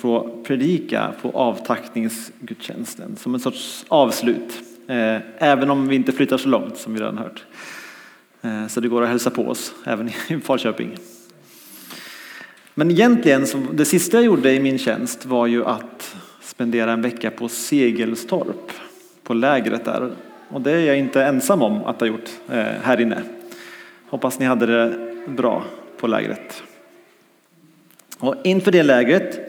få predika på avtackningsgudstjänsten som en sorts avslut. Eh, även om vi inte flyttar så långt som vi redan hört. Eh, så det går att hälsa på oss även i Falköping. Men egentligen, det sista jag gjorde i min tjänst var ju att spendera en vecka på Segelstorp, på lägret där. Och det är jag inte ensam om att ha gjort eh, här inne. Hoppas ni hade det bra på lägret. Och inför det lägret,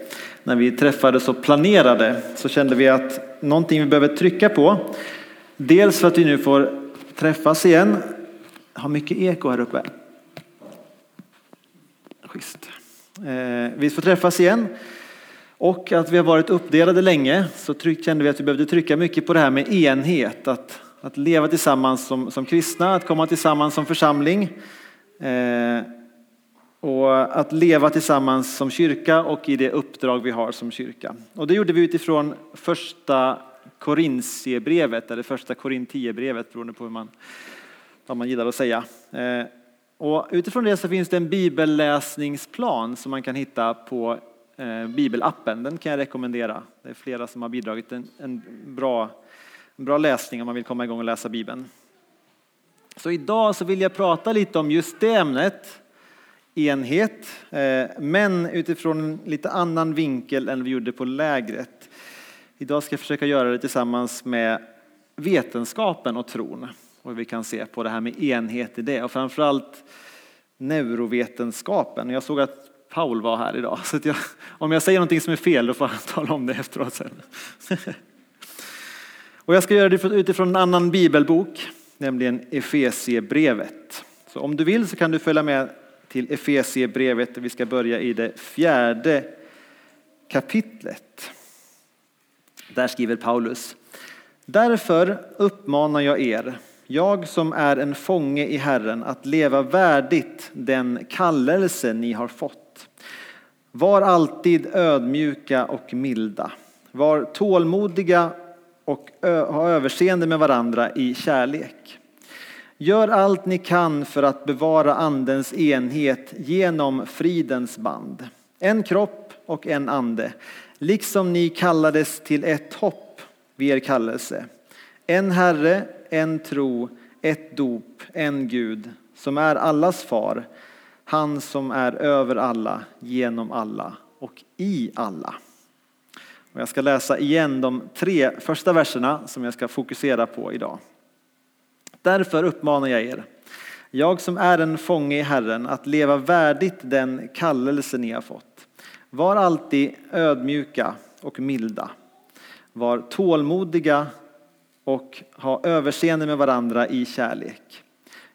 när vi träffades och planerade, så kände vi att någonting vi behöver trycka på, dels för att vi nu får träffas igen, har mycket eko här uppe. Schysst. Eh, vi får träffas igen och att vi har varit uppdelade länge så kände vi att vi behövde trycka mycket på det här med enhet, att, att leva tillsammans som, som kristna, att komma tillsammans som församling. Eh, och att leva tillsammans som kyrka och i det uppdrag vi har som kyrka. Och det gjorde vi utifrån första Korintierbrevet, eller första Korintiebrevet beroende på hur man, vad man gillar att säga. Eh, och utifrån det så finns det en bibelläsningsplan som man kan hitta på eh, bibelappen. Den kan jag rekommendera. Det är flera som har bidragit. En, en, bra, en bra läsning om man vill komma igång och läsa Bibeln. Så idag så vill jag prata lite om just det ämnet, enhet, eh, men utifrån en lite annan vinkel än vi gjorde på lägret. Idag ska jag försöka göra det tillsammans med vetenskapen och tron och hur vi kan se på det här med enhet i det och framförallt neurovetenskapen. Jag såg att Paul var här idag, så jag, om jag säger någonting som är fel då får han tala om det efteråt sen. och jag ska göra det utifrån en annan bibelbok, nämligen Efesiebrevet. Så om du vill så kan du följa med till Efesiebrevet vi ska börja i det fjärde kapitlet. Där skriver Paulus. Därför uppmanar jag er jag som är en fånge i Herren, att leva värdigt den kallelse ni har fått. Var alltid ödmjuka och milda. Var tålmodiga och ha överseende med varandra i kärlek. Gör allt ni kan för att bevara Andens enhet genom fridens band. En kropp och en ande, liksom ni kallades till ett hopp vid er kallelse. En Herre, en tro, ett dop, en Gud som är allas far, han som är över alla, genom alla och i alla. Och jag ska läsa igen de tre första verserna som jag ska fokusera på idag. Därför uppmanar jag er, jag som är en fånge i Herren, att leva värdigt den kallelse ni har fått. Var alltid ödmjuka och milda. Var tålmodiga och ha överseende med varandra i kärlek.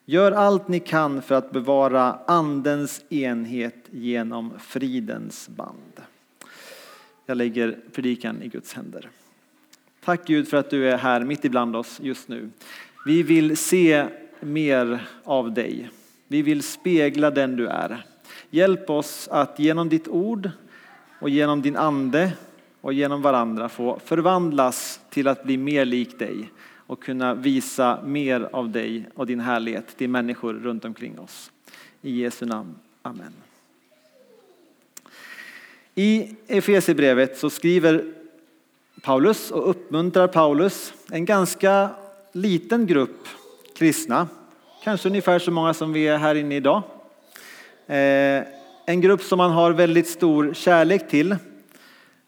Gör allt ni kan för att bevara andens enhet genom fridens band. Jag lägger predikan i Guds händer. Tack Gud för att du är här mitt ibland oss just nu. Vi vill se mer av dig. Vi vill spegla den du är. Hjälp oss att genom ditt ord och genom din ande och genom varandra få förvandlas till att bli mer lik dig och kunna visa mer av dig och din härlighet till människor runt omkring oss. I Jesu namn. Amen. I Efesierbrevet så skriver Paulus och uppmuntrar Paulus en ganska liten grupp kristna, kanske ungefär så många som vi är här inne idag. Eh, en grupp som man har väldigt stor kärlek till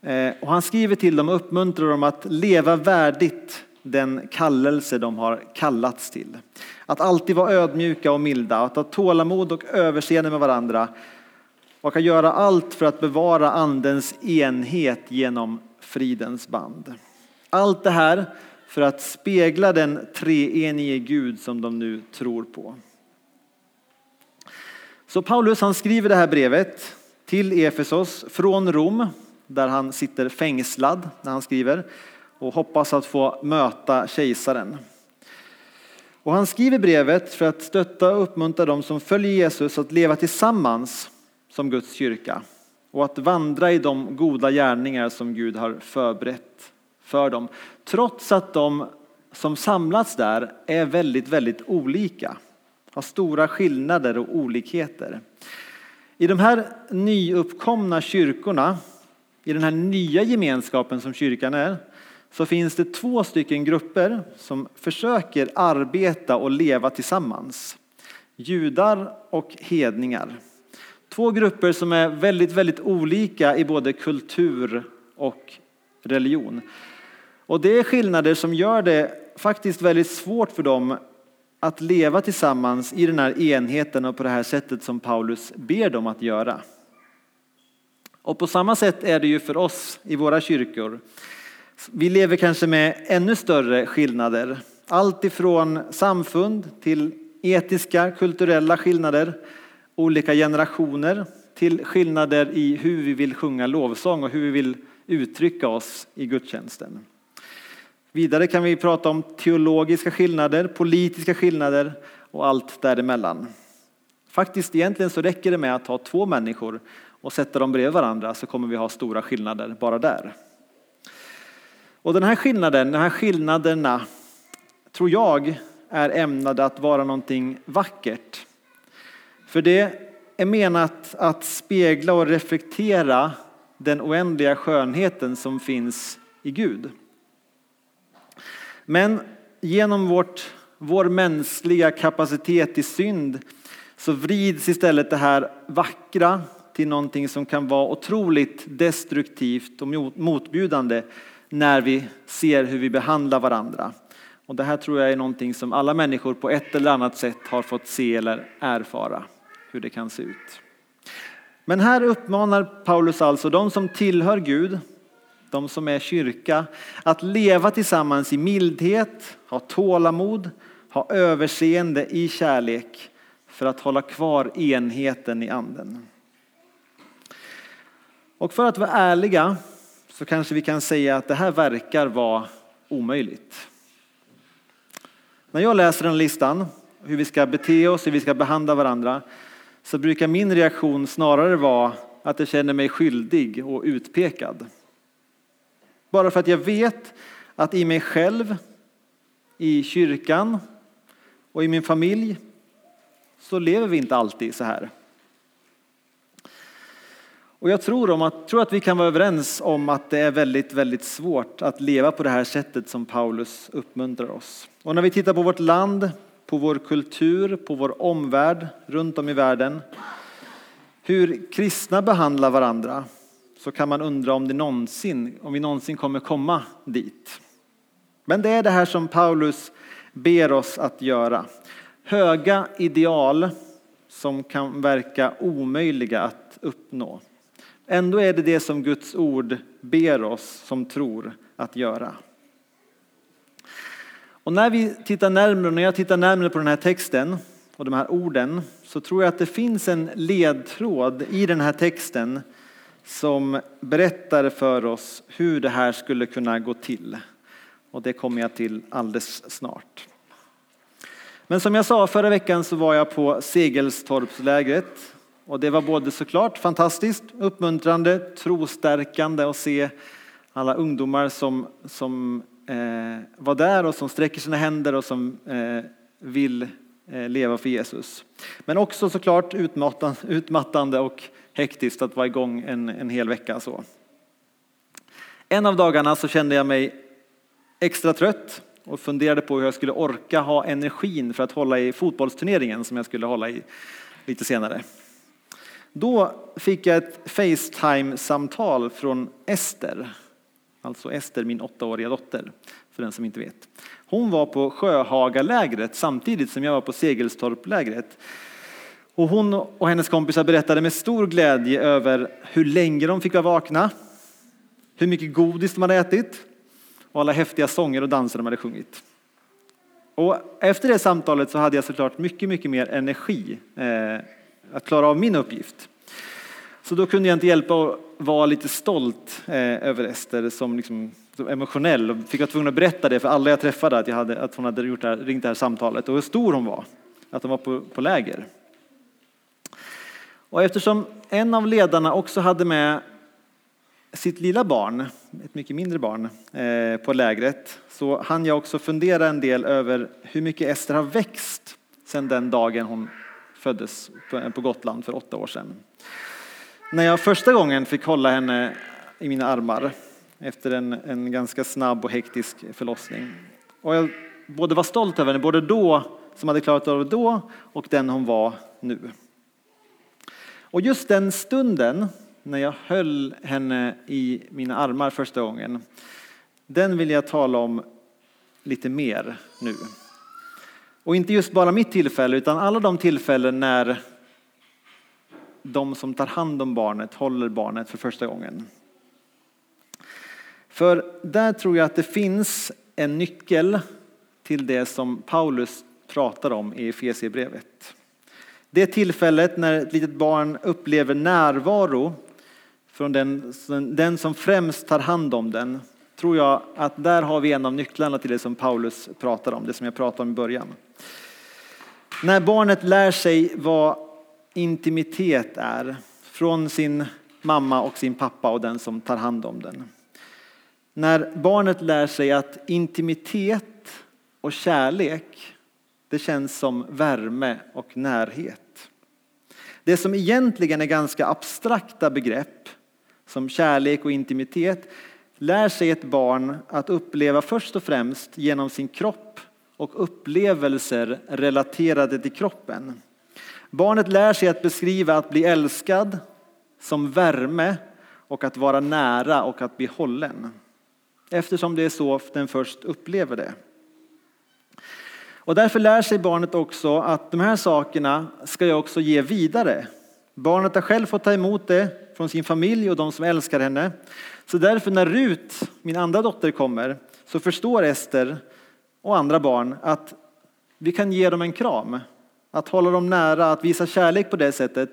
eh, och han skriver till dem och uppmuntrar dem att leva värdigt den kallelse de har kallats till. Att alltid vara ödmjuka och milda, att ha tålamod och överseende med varandra och att göra allt för att bevara andens enhet genom fridens band. Allt det här för att spegla den treenige Gud som de nu tror på. Så Paulus han skriver det här brevet till Efesos från Rom där han sitter fängslad när han skriver och hoppas att få möta kejsaren. Och han skriver brevet för att stötta och uppmuntra dem som följer Jesus att leva tillsammans som Guds kyrka och att vandra i de goda gärningar som Gud har förberett för dem. Trots att de som samlats där är väldigt, väldigt olika, har stora skillnader och olikheter. I de här nyuppkomna kyrkorna i den här nya gemenskapen som kyrkan är, så finns det två stycken grupper som försöker arbeta och leva tillsammans. Judar och hedningar. Två grupper som är väldigt, väldigt olika i både kultur och religion. Och det är skillnader som gör det faktiskt väldigt svårt för dem att leva tillsammans i den här enheten och på det här sättet som Paulus ber dem att göra. Och på samma sätt är det ju för oss i våra kyrkor. Vi lever kanske med ännu större skillnader. Allt ifrån samfund till etiska, kulturella skillnader, olika generationer till skillnader i hur vi vill sjunga lovsång och hur vi vill uttrycka oss i gudstjänsten. Vidare kan vi prata om teologiska skillnader, politiska skillnader och allt däremellan. Faktiskt egentligen så räcker det med att ha två människor och sätta dem bredvid varandra så kommer vi ha stora skillnader bara där. Och den här skillnaden, de här skillnaderna tror jag är ämnade att vara någonting vackert. För det är menat att spegla och reflektera den oändliga skönheten som finns i Gud. Men genom vårt, vår mänskliga kapacitet i synd så vrids istället det här vackra till någonting som kan vara otroligt destruktivt och motbjudande när vi ser hur vi behandlar varandra. Och det här tror jag är någonting som alla människor på ett eller annat sätt har fått se eller erfara hur det kan se ut. Men här uppmanar Paulus alltså de som tillhör Gud, de som är kyrka, att leva tillsammans i mildhet, ha tålamod, ha överseende i kärlek för att hålla kvar enheten i anden. Och för att vara ärliga så kanske vi kan säga att det här verkar vara omöjligt. När jag läser den listan, hur vi ska bete oss, hur vi ska behandla varandra, så brukar min reaktion snarare vara att jag känner mig skyldig och utpekad. Bara för att jag vet att i mig själv, i kyrkan och i min familj så lever vi inte alltid så här. Och jag tror, om att, tror att vi kan vara överens om att det är väldigt, väldigt svårt att leva på det här sättet som Paulus uppmuntrar oss. Och när vi tittar på vårt land, på vår kultur, på vår omvärld runt om i världen, hur kristna behandlar varandra, så kan man undra om, det någonsin, om vi någonsin kommer komma dit. Men det är det här som Paulus ber oss att göra. Höga ideal som kan verka omöjliga att uppnå. Ändå är det det som Guds ord ber oss som tror att göra. Och när vi tittar närmare, när jag tittar närmare på den här texten och de här orden så tror jag att det finns en ledtråd i den här texten som berättar för oss hur det här skulle kunna gå till. Och det kommer jag till alldeles snart. Men som jag sa förra veckan så var jag på Segelstorpslägret och det var både såklart fantastiskt, uppmuntrande, trostärkande att se alla ungdomar som, som eh, var där och som sträcker sina händer och som eh, vill eh, leva för Jesus. Men också såklart utmattande, utmattande och hektiskt att vara igång en, en hel vecka. Så. En av dagarna så kände jag mig extra trött och funderade på hur jag skulle orka ha energin för att hålla i fotbollsturneringen som jag skulle hålla i lite senare. Då fick jag ett Facetime-samtal från Ester, alltså Ester, min åttaåriga dotter, för den som inte vet. Hon var på Sjöhagalägret samtidigt som jag var på Segelstorplägret. Och hon och hennes kompisar berättade med stor glädje över hur länge de fick vara vakna, hur mycket godis de hade ätit och alla häftiga sånger och danser de hade sjungit. Och efter det samtalet så hade jag såklart mycket, mycket mer energi eh, att klara av min uppgift. Så då kunde jag inte hjälpa att vara lite stolt eh, över Ester som, liksom, som emotionell och fick vara tvungen att berätta det för alla jag träffade att, jag hade, att hon hade gjort det här, ringt det här samtalet och hur stor hon var, att hon var på, på läger. Och eftersom en av ledarna också hade med sitt lilla barn, ett mycket mindre barn, eh, på lägret så hann jag också fundera en del över hur mycket Ester har växt sedan den dagen hon föddes på Gotland för åtta år sedan. När jag första gången fick hålla henne i mina armar efter en, en ganska snabb och hektisk förlossning. Och jag både var stolt över henne, både då, som hade klarat av det då, och den hon var nu. Och just den stunden när jag höll henne i mina armar första gången, den vill jag tala om lite mer nu. Och inte just bara mitt tillfälle, utan alla de tillfällen när de som tar hand om barnet håller barnet för första gången. För där tror jag att det finns en nyckel till det som Paulus pratar om i Efesierbrevet. Det tillfället när ett litet barn upplever närvaro från den, den som främst tar hand om den, tror jag att där har vi en av nycklarna till det som Paulus pratar om, det som jag pratade om i början. När barnet lär sig vad intimitet är från sin mamma och sin pappa och den som tar hand om den. När barnet lär sig att intimitet och kärlek, det känns som värme och närhet. Det som egentligen är ganska abstrakta begrepp, som kärlek och intimitet, lär sig ett barn att uppleva först och främst genom sin kropp och upplevelser relaterade till kroppen. Barnet lär sig att beskriva att bli älskad som värme och att vara nära och att bli hållen. Eftersom det är så den först upplever det. Och därför lär sig barnet också att de här sakerna ska jag också ge vidare. Barnet har själv fått ta emot det från sin familj och de som älskar henne. Så därför när Rut, min andra dotter, kommer så förstår Ester och andra barn att vi kan ge dem en kram. Att hålla dem nära, att visa kärlek på det sättet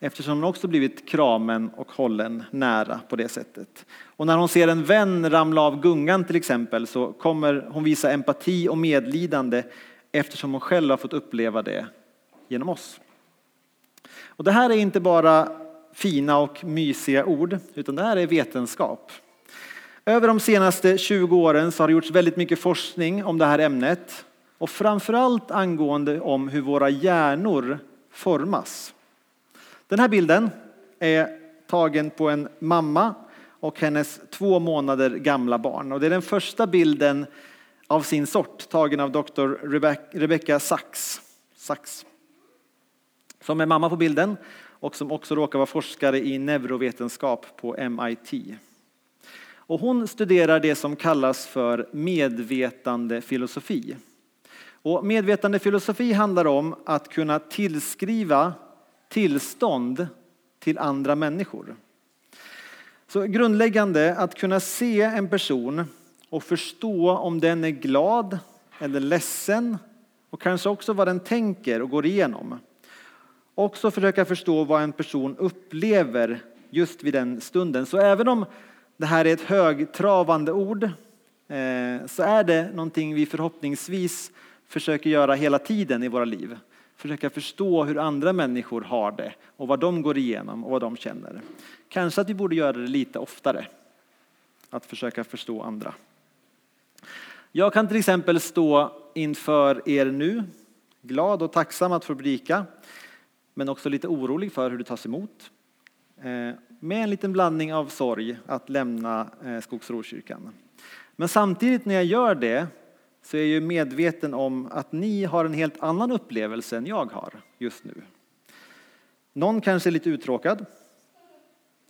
eftersom hon också blivit kramen och hållen nära på det sättet. Och när hon ser en vän ramla av gungan till exempel så kommer hon visa empati och medlidande eftersom hon själv har fått uppleva det genom oss. Och det här är inte bara fina och mysiga ord utan det här är vetenskap. Över de senaste 20 åren så har det gjorts väldigt mycket forskning om det här ämnet och framförallt angående om hur våra hjärnor formas. Den här bilden är tagen på en mamma och hennes två månader gamla barn. Och det är den första bilden av sin sort tagen av doktor Rebecca Sachs. Sachs. Som är mamma på bilden och som också råkar vara forskare i neurovetenskap på MIT. Och hon studerar det som kallas för medvetandefilosofi. Och medvetandefilosofi handlar om att kunna tillskriva tillstånd till andra människor. Så grundläggande att kunna se en person och förstå om den är glad eller ledsen och kanske också vad den tänker och går igenom. Också försöka förstå vad en person upplever just vid den stunden. Så även om det här är ett högtravande ord eh, så är det någonting vi förhoppningsvis försöker göra hela tiden i våra liv försöka förstå hur andra människor har det och vad de går igenom och vad de känner. Kanske att vi borde göra det lite oftare. Att försöka förstå andra. Jag kan till exempel stå inför er nu, glad och tacksam att få predika, men också lite orolig för hur det tas emot. Eh, med en liten blandning av sorg att lämna eh, Skogsrokyrkan. Men samtidigt när jag gör det så är jag medveten om att ni har en helt annan upplevelse än jag har just nu. Någon kanske är lite uttråkad.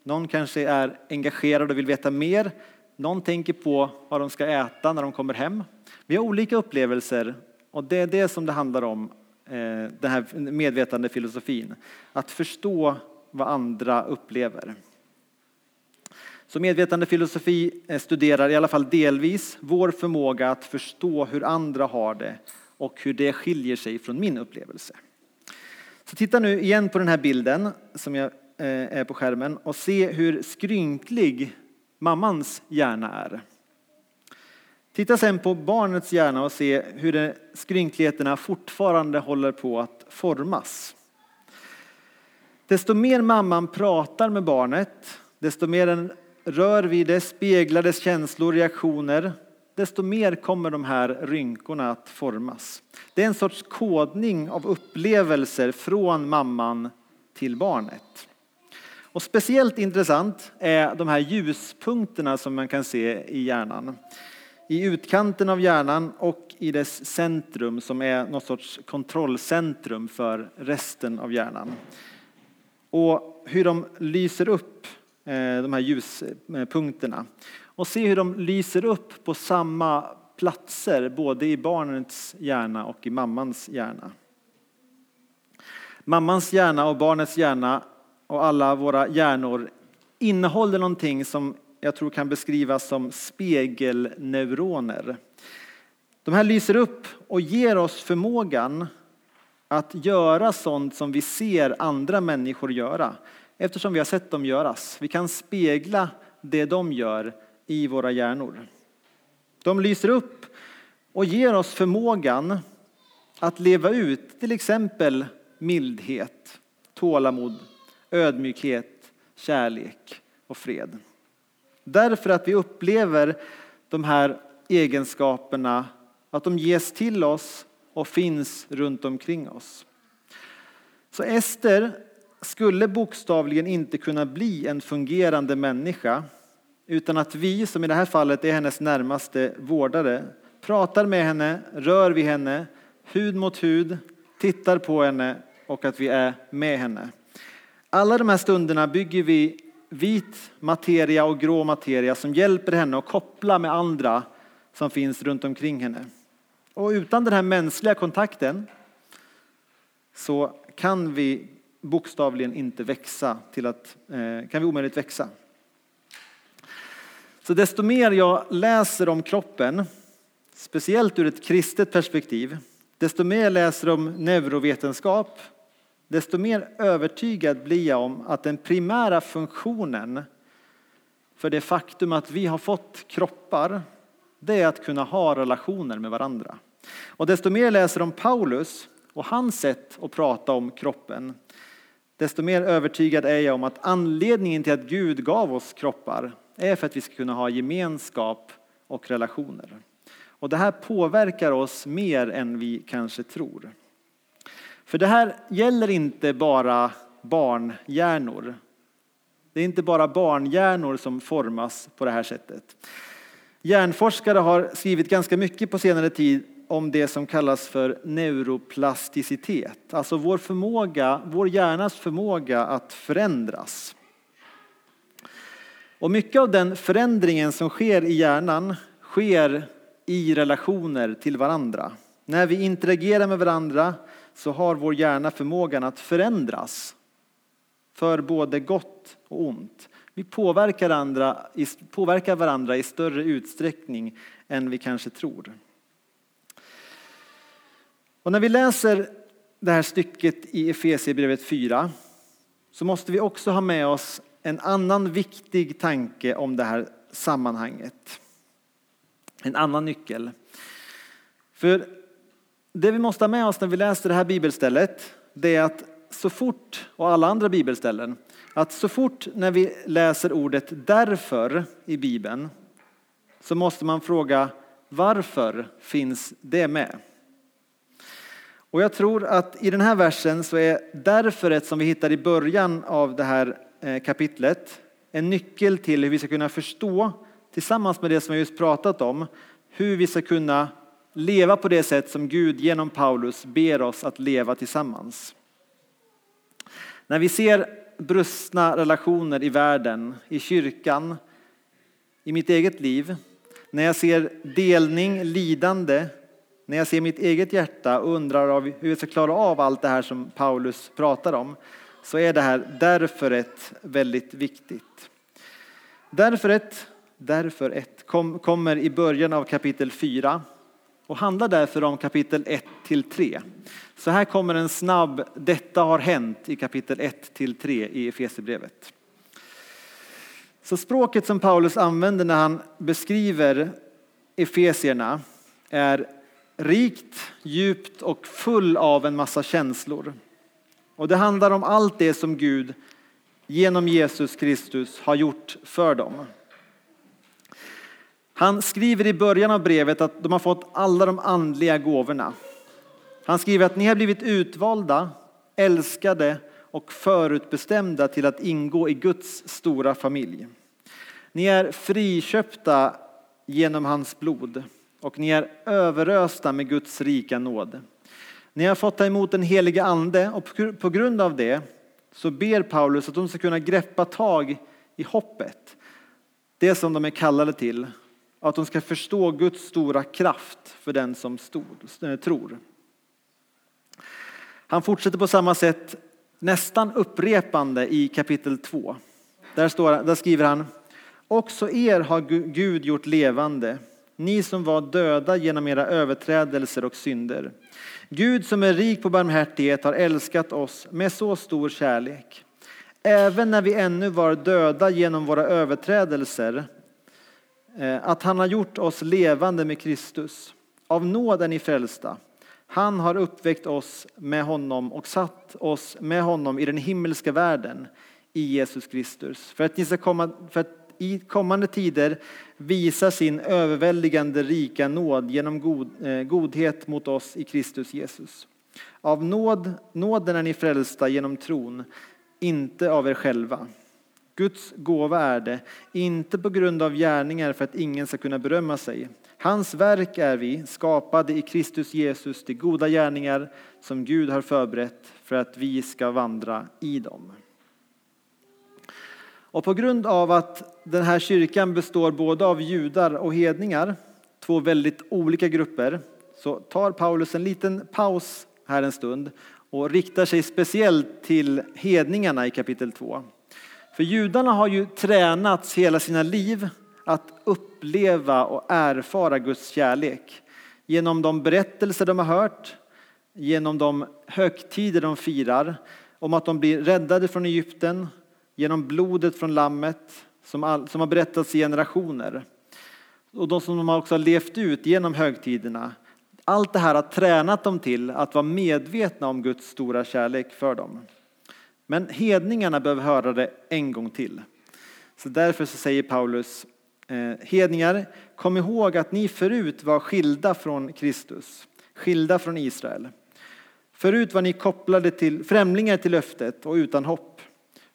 Någon kanske är engagerad och vill veta mer. Någon tänker på vad de ska äta när de kommer hem. Vi har olika upplevelser och det är det som det handlar om, eh, den här medvetande filosofin. Att förstå vad andra upplever. Så medvetandefilosofi eh, studerar i alla fall delvis vår förmåga att förstå hur andra har det och hur det skiljer sig från min upplevelse. Så titta nu igen på den här bilden som jag eh, är på skärmen och se hur skrynklig mammans hjärna är. Titta sen på barnets hjärna och se hur skrynkligheterna fortfarande håller på att formas. Desto mer mamman pratar med barnet, desto mer den rör vid det, speglar dess känslor och reaktioner, desto mer kommer de här rynkorna att formas. Det är en sorts kodning av upplevelser från mamman till barnet. Och speciellt intressant är de här ljuspunkterna som man kan se i hjärnan. I utkanten av hjärnan och i dess centrum som är något sorts kontrollcentrum för resten av hjärnan. Och hur de lyser upp, Eh, de här ljuspunkterna. Och se hur de lyser upp på samma platser både i barnets hjärna och i mammans hjärna. Mammans hjärna och barnets hjärna och alla våra hjärnor innehåller någonting som jag tror kan beskrivas som spegelneuroner. De här lyser upp och ger oss förmågan att göra sånt som vi ser andra människor göra eftersom vi har sett dem göras. Vi kan spegla det de gör i våra hjärnor. De lyser upp och ger oss förmågan att leva ut till exempel mildhet, tålamod, ödmjukhet, kärlek och fred. Därför att vi upplever de här egenskaperna, att de ges till oss och finns runt omkring oss. Så Ester skulle bokstavligen inte kunna bli en fungerande människa utan att vi, som i det här fallet är hennes närmaste vårdare, pratar med henne, rör vid henne, hud mot hud, tittar på henne och att vi är med henne. Alla de här stunderna bygger vi vit materia och grå materia som hjälper henne att koppla med andra som finns runt omkring henne. Och utan den här mänskliga kontakten så kan vi bokstavligen inte växa till att, eh, kan vi omöjligt växa. Så desto mer jag läser om kroppen, speciellt ur ett kristet perspektiv, desto mer jag läser om neurovetenskap, desto mer övertygad blir jag om att den primära funktionen för det faktum att vi har fått kroppar, det är att kunna ha relationer med varandra. Och desto mer jag läser om Paulus och hans sätt att prata om kroppen, desto mer övertygad är jag om att anledningen till att Gud gav oss kroppar är för att vi ska kunna ha gemenskap och relationer. Och det här påverkar oss mer än vi kanske tror. För det här gäller inte bara barnhjärnor. Det är inte bara barnhjärnor som formas på det här sättet. Hjärnforskare har skrivit ganska mycket på senare tid om det som kallas för neuroplasticitet, alltså vår förmåga, vår hjärnas förmåga att förändras. Och mycket av den förändringen som sker i hjärnan sker i relationer till varandra. När vi interagerar med varandra så har vår hjärna förmågan att förändras för både gott och ont. Vi påverkar andra, påverkar varandra i större utsträckning än vi kanske tror. Och när vi läser det här stycket i Efesierbrevet 4 så måste vi också ha med oss en annan viktig tanke om det här sammanhanget. En annan nyckel. För det vi måste ha med oss när vi läser det här bibelstället, det är att så fort, och alla andra bibelställen, att så fort när vi läser ordet därför i Bibeln så måste man fråga varför finns det med? Och jag tror att i den här versen så är därföret som vi hittar i början av det här eh, kapitlet en nyckel till hur vi ska kunna förstå tillsammans med det som jag just pratat om hur vi ska kunna leva på det sätt som Gud genom Paulus ber oss att leva tillsammans. När vi ser brustna relationer i världen, i kyrkan, i mitt eget liv, när jag ser delning, lidande, när jag ser mitt eget hjärta och undrar av hur jag ska klara av allt det här som Paulus pratar om, så är det här därför ett väldigt viktigt. Därför ett, därför ett kom, kommer i början av kapitel 4 och handlar därför om kapitel 1 till 3. Så här kommer en snabb Detta har hänt i kapitel 1 till 3 i Efesierbrevet. Så språket som Paulus använder när han beskriver Efesierna är rikt, djupt och full av en massa känslor. Och det handlar om allt det som Gud genom Jesus Kristus har gjort för dem. Han skriver i början av brevet att de har fått alla de andliga gåvorna. Han skriver att ni har blivit utvalda, älskade och förutbestämda till att ingå i Guds stora familj. Ni är friköpta genom hans blod och ni är överösta med Guds rika nåd. Ni har fått ta emot den helige ande och på grund av det så ber Paulus att de ska kunna greppa tag i hoppet, det som de är kallade till, och att de ska förstå Guds stora kraft för den som stod, eh, tror. Han fortsätter på samma sätt nästan upprepande i kapitel 2. Där, står, där skriver han Också er har Gud gjort levande, ni som var döda genom era överträdelser och synder. Gud som är rik på barmhärtighet har älskat oss med så stor kärlek. Även när vi ännu var döda genom våra överträdelser, eh, att han har gjort oss levande med Kristus. Av nåd är ni frälsta. Han har uppväckt oss med honom och satt oss med honom i den himmelska världen i Jesus Kristus. För att, ni ska komma, för att i kommande tider visa sin överväldigande rika nåd genom god, eh, godhet mot oss i Kristus Jesus. Av nåd, nåden är ni frälsta genom tron, inte av er själva. Guds gåva är det, inte på grund av gärningar för att ingen ska kunna berömma sig. Hans verk är vi, skapade i Kristus Jesus till goda gärningar som Gud har förberett för att vi ska vandra i dem. Och på grund av att den här kyrkan består både av judar och hedningar, två väldigt olika grupper, så tar Paulus en liten paus här en stund och riktar sig speciellt till hedningarna i kapitel 2. För judarna har ju tränats hela sina liv att uppleva och erfara Guds kärlek genom de berättelser de har hört, genom de högtider de firar, om att de blir räddade från Egypten, genom blodet från lammet som, all, som har berättats i generationer. Och de som de också har levt ut genom högtiderna. Allt det här har tränat dem till att vara medvetna om Guds stora kärlek för dem. Men hedningarna behöver höra det en gång till. Så därför så säger Paulus, eh, hedningar, kom ihåg att ni förut var skilda från Kristus, skilda från Israel. Förut var ni kopplade till främlingar till löftet och utan hopp.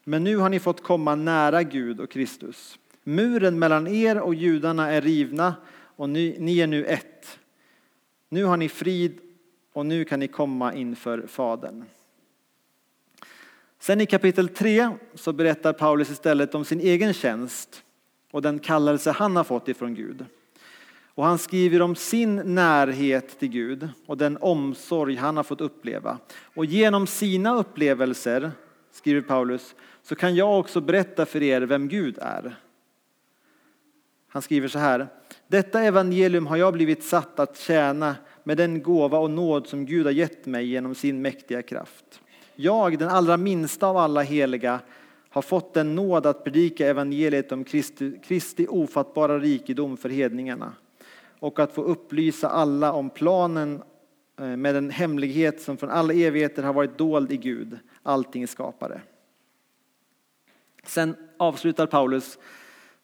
Men nu har ni fått komma nära Gud och Kristus. Muren mellan er och judarna är rivna och ni, ni är nu ett. Nu har ni frid och nu kan ni komma inför Fadern. Sen i kapitel 3 så berättar Paulus istället om sin egen tjänst och den kallelse han har fått ifrån Gud. Och han skriver om sin närhet till Gud och den omsorg han har fått uppleva. Och genom sina upplevelser, skriver Paulus, så kan jag också berätta för er vem Gud är. Han skriver så här. Detta evangelium har jag blivit satt att tjäna med den gåva och nåd som Gud har gett mig genom sin mäktiga kraft. Jag, den allra minsta av alla heliga, har fått den nåd att predika evangeliet om Kristi, Kristi ofattbara rikedom för hedningarna och att få upplysa alla om planen eh, med den hemlighet som från alla evigheter har varit dold i Gud, allting skapare. Sen avslutar Paulus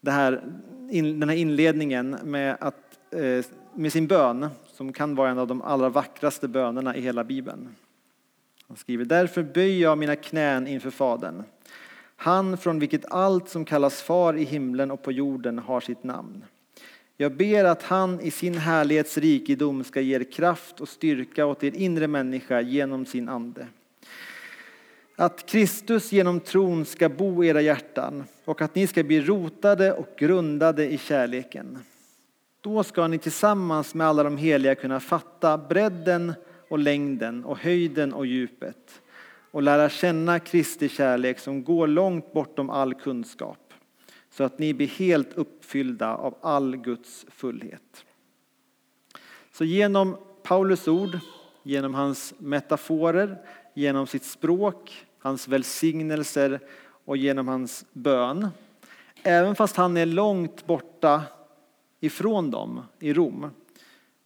det här, den här inledningen med, att, eh, med sin bön som kan vara en av de allra vackraste bönerna i hela Bibeln. Han skriver, därför böjer jag mina knän inför Fadern, han från vilket allt som kallas far i himlen och på jorden har sitt namn. Jag ber att han i sin härlighets rikedom ska ge er kraft och styrka åt er inre människa genom sin ande. Att Kristus genom tron ska bo i era hjärtan och att ni ska bli rotade och grundade i kärleken. Då ska ni tillsammans med alla de heliga kunna fatta bredden och längden och höjden och djupet och lära känna Kristi kärlek som går långt bortom all kunskap så att ni blir helt uppfyllda av all Guds fullhet. Så genom Paulus ord, genom hans metaforer, genom sitt språk, hans välsignelser och genom hans bön. Även fast han är långt borta ifrån dem i Rom.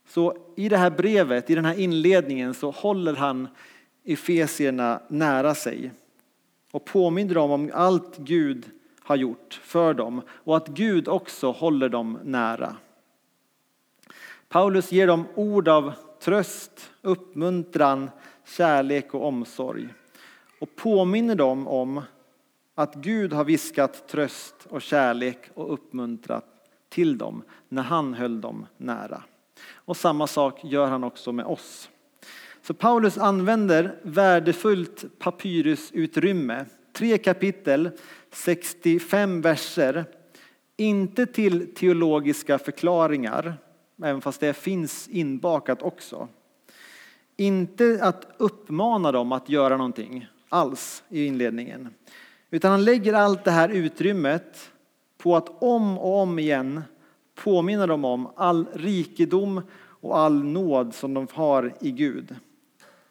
Så i det här brevet, i den här inledningen så håller han Efesierna nära sig och påminner dem om allt Gud har gjort för dem och att Gud också håller dem nära. Paulus ger dem ord av tröst, uppmuntran, kärlek och omsorg och påminner dem om att Gud har viskat tröst och kärlek och uppmuntrat till dem när han höll dem nära. Och samma sak gör han också med oss. Så Paulus använder värdefullt papyrusutrymme, tre kapitel, 65 verser, inte till teologiska förklaringar, även fast det finns inbakat också. Inte att uppmana dem att göra någonting alls i inledningen, utan han lägger allt det här utrymmet på att om och om igen påminna dem om all rikedom och all nåd som de har i Gud.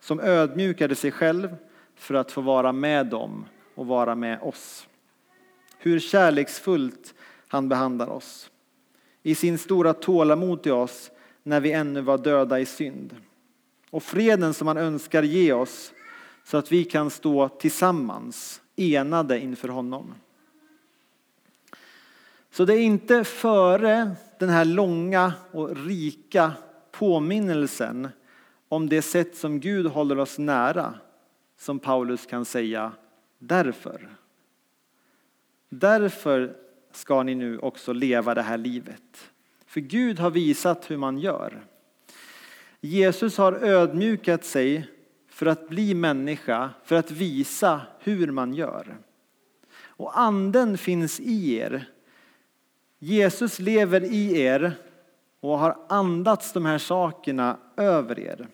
Som ödmjukade sig själv för att få vara med dem och vara med oss. Hur kärleksfullt han behandlar oss. I sin stora tålamod till oss när vi ännu var döda i synd. Och freden som han önskar ge oss så att vi kan stå tillsammans, enade inför honom. Så det är inte före den här långa och rika påminnelsen om det sätt som Gud håller oss nära som Paulus kan säga därför. Därför ska ni nu också leva det här livet. För Gud har visat hur man gör. Jesus har ödmjukat sig för att bli människa, för att visa hur man gör. Och anden finns i er. Jesus lever i er och har andats de här sakerna över er.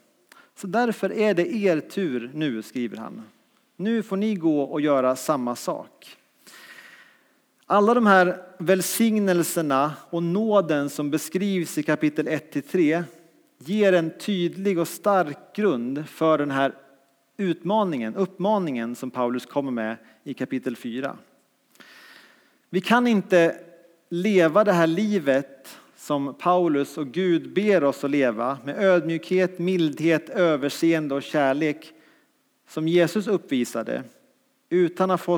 Så därför är det er tur nu, skriver han. Nu får ni gå och göra samma sak. Alla de här välsignelserna och nåden som beskrivs i kapitel 1-3 ger en tydlig och stark grund för den här utmaningen, uppmaningen som Paulus kommer med i kapitel 4. Vi kan inte leva det här livet som Paulus och Gud ber oss att leva med ödmjukhet, mildhet, överseende och kärlek som Jesus uppvisade utan att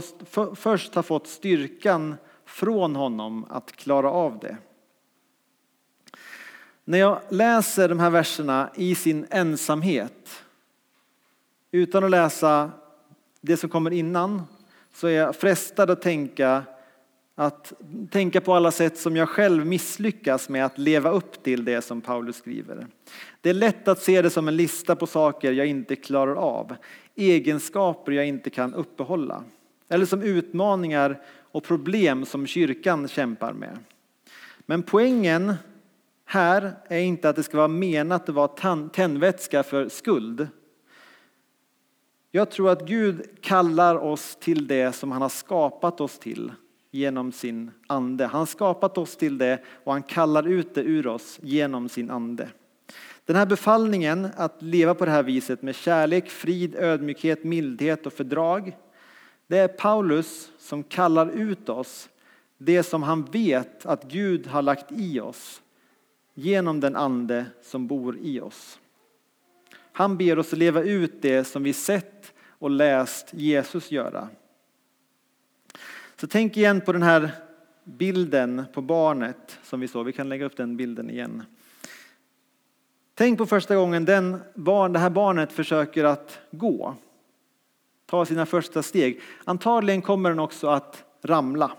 först ha fått styrkan från honom att klara av det. När jag läser de här verserna i sin ensamhet utan att läsa det som kommer innan så är jag frestad att tänka att tänka på alla sätt som jag själv misslyckas med att leva upp till det som Paulus skriver. Det är lätt att se det som en lista på saker jag inte klarar av, egenskaper jag inte kan uppehålla, eller som utmaningar och problem som kyrkan kämpar med. Men poängen här är inte att det ska vara menat att vara tändvätska för skuld. Jag tror att Gud kallar oss till det som han har skapat oss till genom sin ande. Han har skapat oss till det och han kallar ut det ur oss genom sin ande. Den här befallningen att leva på det här viset med kärlek, frid, ödmjukhet, mildhet och fördrag. Det är Paulus som kallar ut oss det som han vet att Gud har lagt i oss genom den ande som bor i oss. Han ber oss leva ut det som vi sett och läst Jesus göra. Så tänk igen på den här bilden på barnet som vi såg. Vi kan lägga upp den bilden igen. Tänk på första gången den barn, det här barnet försöker att gå. Ta sina första steg. Antagligen kommer den också att ramla.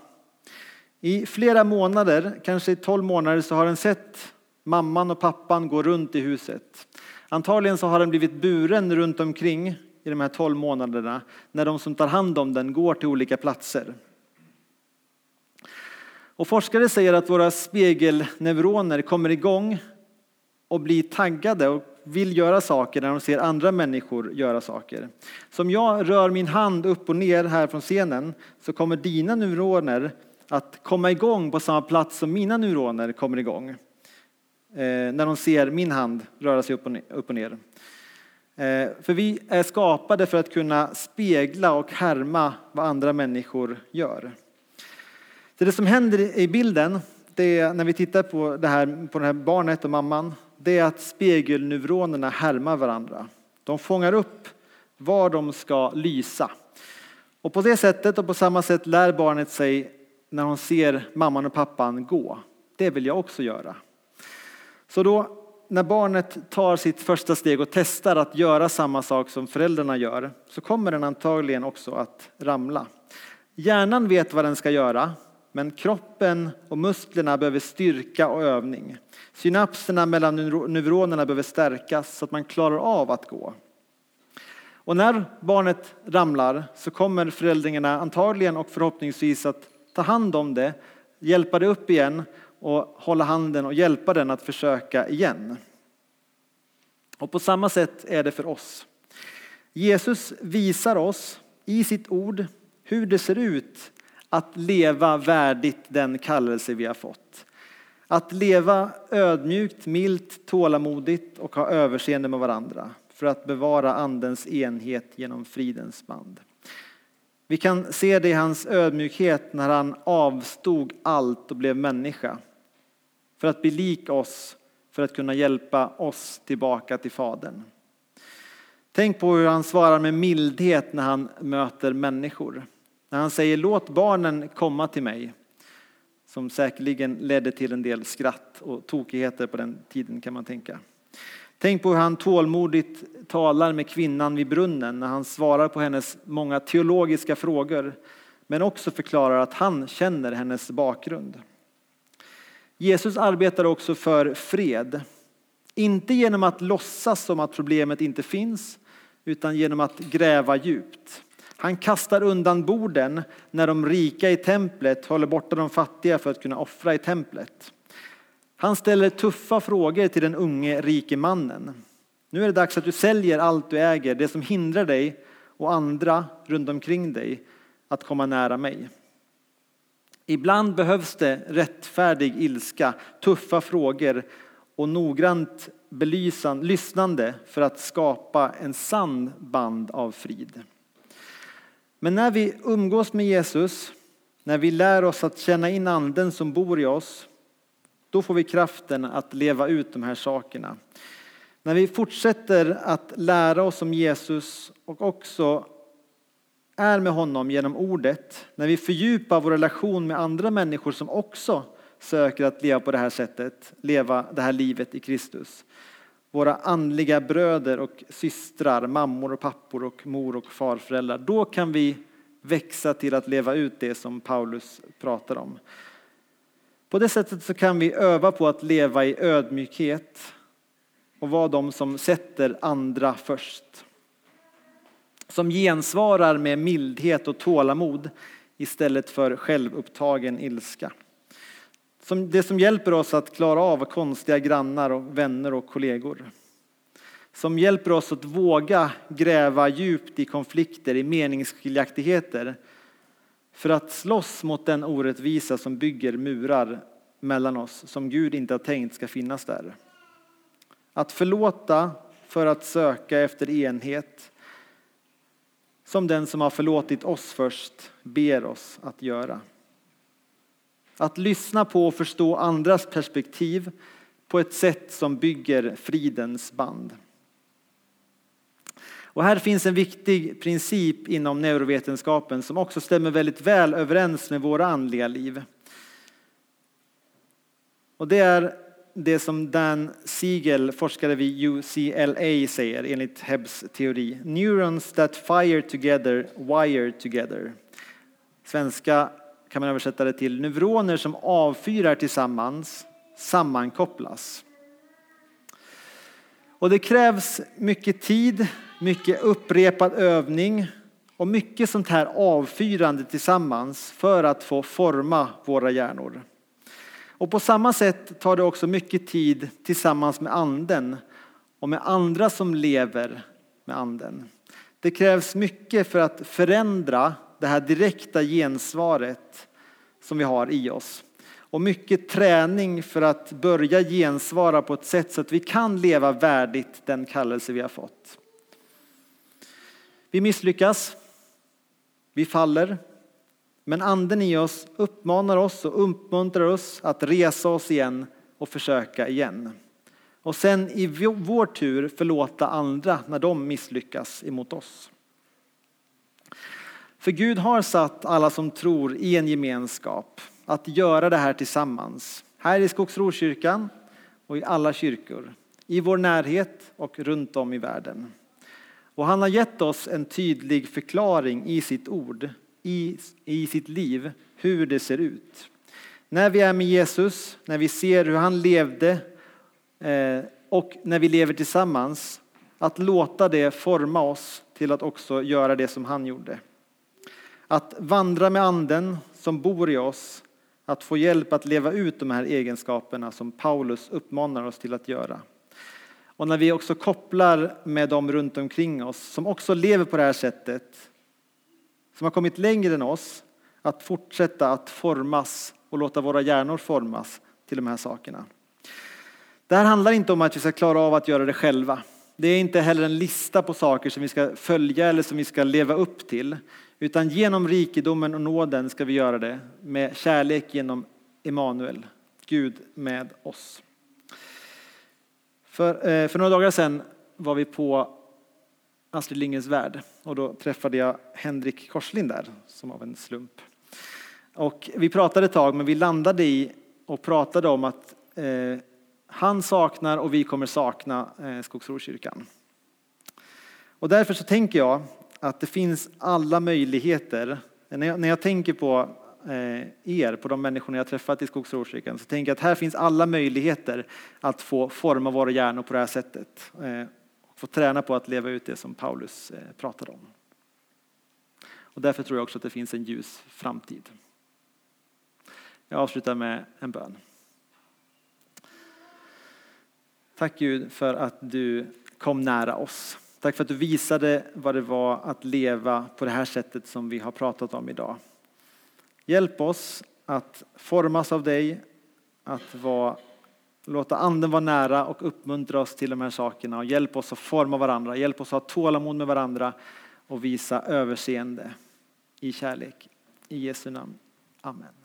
I flera månader, kanske i tolv månader, så har den sett mamman och pappan går runt i huset. Antagligen så har den blivit buren runt omkring i de här tolv månaderna när de som tar hand om den går till olika platser. Och forskare säger att våra spegelneuroner kommer igång och blir taggade och vill göra saker när de ser andra människor göra saker. Så om jag rör min hand upp och ner här från scenen så kommer dina neuroner att komma igång på samma plats som mina neuroner kommer igång. Eh, när de ser min hand röra sig upp och ner. Eh, för vi är skapade för att kunna spegla och härma vad andra människor gör. Så det som händer i bilden, det är, när vi tittar på det, här, på det här barnet och mamman, det är att spegelneuronerna härmar varandra. De fångar upp var de ska lysa. Och på det sättet och på samma sätt lär barnet sig när hon ser mamman och pappan gå. Det vill jag också göra. Så då när barnet tar sitt första steg och testar att göra samma sak som föräldrarna gör så kommer den antagligen också att ramla. Hjärnan vet vad den ska göra, men kroppen och musklerna behöver styrka och övning. Synapserna mellan neuronerna behöver stärkas så att man klarar av att gå. Och när barnet ramlar så kommer föräldrarna antagligen och förhoppningsvis att ta hand om det, hjälpa det upp igen och hålla handen och hjälpa den att försöka igen. Och på samma sätt är det för oss. Jesus visar oss i sitt ord hur det ser ut att leva värdigt den kallelse vi har fått. Att leva ödmjukt, milt, tålamodigt och ha överseende med varandra för att bevara andens enhet genom fridens band. Vi kan se det i hans ödmjukhet när han avstod allt och blev människa för att bli lik oss, för att kunna hjälpa oss tillbaka till Fadern. Tänk på hur han svarar med mildhet när han möter människor. När han säger låt barnen komma till mig. Som säkerligen ledde till en del skratt och tokigheter på den tiden kan man tänka. Tänk på hur han tålmodigt talar med kvinnan vid brunnen när han svarar på hennes många teologiska frågor men också förklarar att han känner hennes bakgrund. Jesus arbetar också för fred. Inte genom att låtsas som att problemet inte finns utan genom att gräva djupt. Han kastar undan borden när de rika i templet håller borta de fattiga för att kunna offra i templet. Han ställer tuffa frågor till den unge rike mannen. Nu är det dags att du säljer allt du äger, det som hindrar dig och andra runt omkring dig att komma nära mig. Ibland behövs det rättfärdig ilska, tuffa frågor och noggrant belysan, lyssnande för att skapa en sann band av frid. Men när vi umgås med Jesus, när vi lär oss att känna in anden som bor i oss, då får vi kraften att leva ut de här sakerna. När vi fortsätter att lära oss om Jesus och också är med honom genom ordet, när vi fördjupar vår relation med andra människor som också söker att leva på det här sättet, leva det här livet i Kristus. Våra andliga bröder och systrar, mammor och pappor och mor och farföräldrar. Då kan vi växa till att leva ut det som Paulus pratar om. På det sättet så kan vi öva på att leva i ödmjukhet och vara de som sätter andra först. Som gensvarar med mildhet och tålamod istället för självupptagen ilska. Som det som hjälper oss att klara av konstiga grannar och vänner och kollegor. Som hjälper oss att våga gräva djupt i konflikter, i meningsskiljaktigheter för att slåss mot den orättvisa som bygger murar mellan oss som Gud inte har tänkt ska finnas där. Att förlåta för att söka efter enhet som den som har förlåtit oss först ber oss att göra. Att lyssna på och förstå andras perspektiv på ett sätt som bygger fridens band. Och här finns en viktig princip inom neurovetenskapen som också stämmer väldigt väl överens med våra andliga liv. Och det är det som Dan Siegel, forskare vid UCLA, säger enligt Hebbs teori. Neurons that fire together wire together. Svenska kan man översätta det till neuroner som avfyrar tillsammans sammankopplas. Och det krävs mycket tid, mycket upprepad övning och mycket sånt här avfyrande tillsammans för att få forma våra hjärnor. Och på samma sätt tar det också mycket tid tillsammans med anden och med andra som lever med anden. Det krävs mycket för att förändra det här direkta gensvaret som vi har i oss. Och mycket träning för att börja gensvara på ett sätt så att vi kan leva värdigt den kallelse vi har fått. Vi misslyckas, vi faller, men anden i oss uppmanar oss och uppmuntrar oss att resa oss igen och försöka igen. Och sen i vår tur förlåta andra när de misslyckas emot oss. För Gud har satt alla som tror i en gemenskap att göra det här tillsammans. Här i Skogsrokyrkan och i alla kyrkor. i vår närhet och runt om i världen. Och han har gett oss en tydlig förklaring i sitt ord, i, i sitt liv, hur det ser ut. När vi är med Jesus, när vi ser hur han levde eh, och när vi lever tillsammans, att låta det forma oss till att också göra det som han gjorde. Att vandra med anden som bor i oss, att få hjälp att leva ut de här egenskaperna som Paulus uppmanar oss till att göra. Och när vi också kopplar med dem runt omkring oss som också lever på det här sättet, som har kommit längre än oss, att fortsätta att formas och låta våra hjärnor formas till de här sakerna. Det här handlar inte om att vi ska klara av att göra det själva. Det är inte heller en lista på saker som vi ska följa eller som vi ska leva upp till. Utan genom rikedomen och nåden ska vi göra det med kärlek genom Emanuel, Gud med oss. För, eh, för några dagar sedan var vi på Astrid Lindgrens Värld och då träffade jag Henrik Korslind där, som av en slump. Och vi pratade ett tag, men vi landade i och pratade om att eh, han saknar och vi kommer sakna eh, Skogsrokyrkan. Och därför så tänker jag att det finns alla möjligheter. När jag, när jag tänker på eh, er, på de människor jag träffat i Skogsrokyrkan, så tänker jag att här finns alla möjligheter att få forma våra hjärnor på det här sättet. Eh, få träna på att leva ut det som Paulus eh, pratade om. Och därför tror jag också att det finns en ljus framtid. Jag avslutar med en bön. Tack Gud för att du kom nära oss. Tack för att du visade vad det var att leva på det här sättet som vi har pratat om idag. Hjälp oss att formas av dig, att vara, låta anden vara nära och uppmuntra oss till de här sakerna och hjälp oss att forma varandra, hjälp oss att ha tålamod med varandra och visa överseende i kärlek. I Jesu namn. Amen.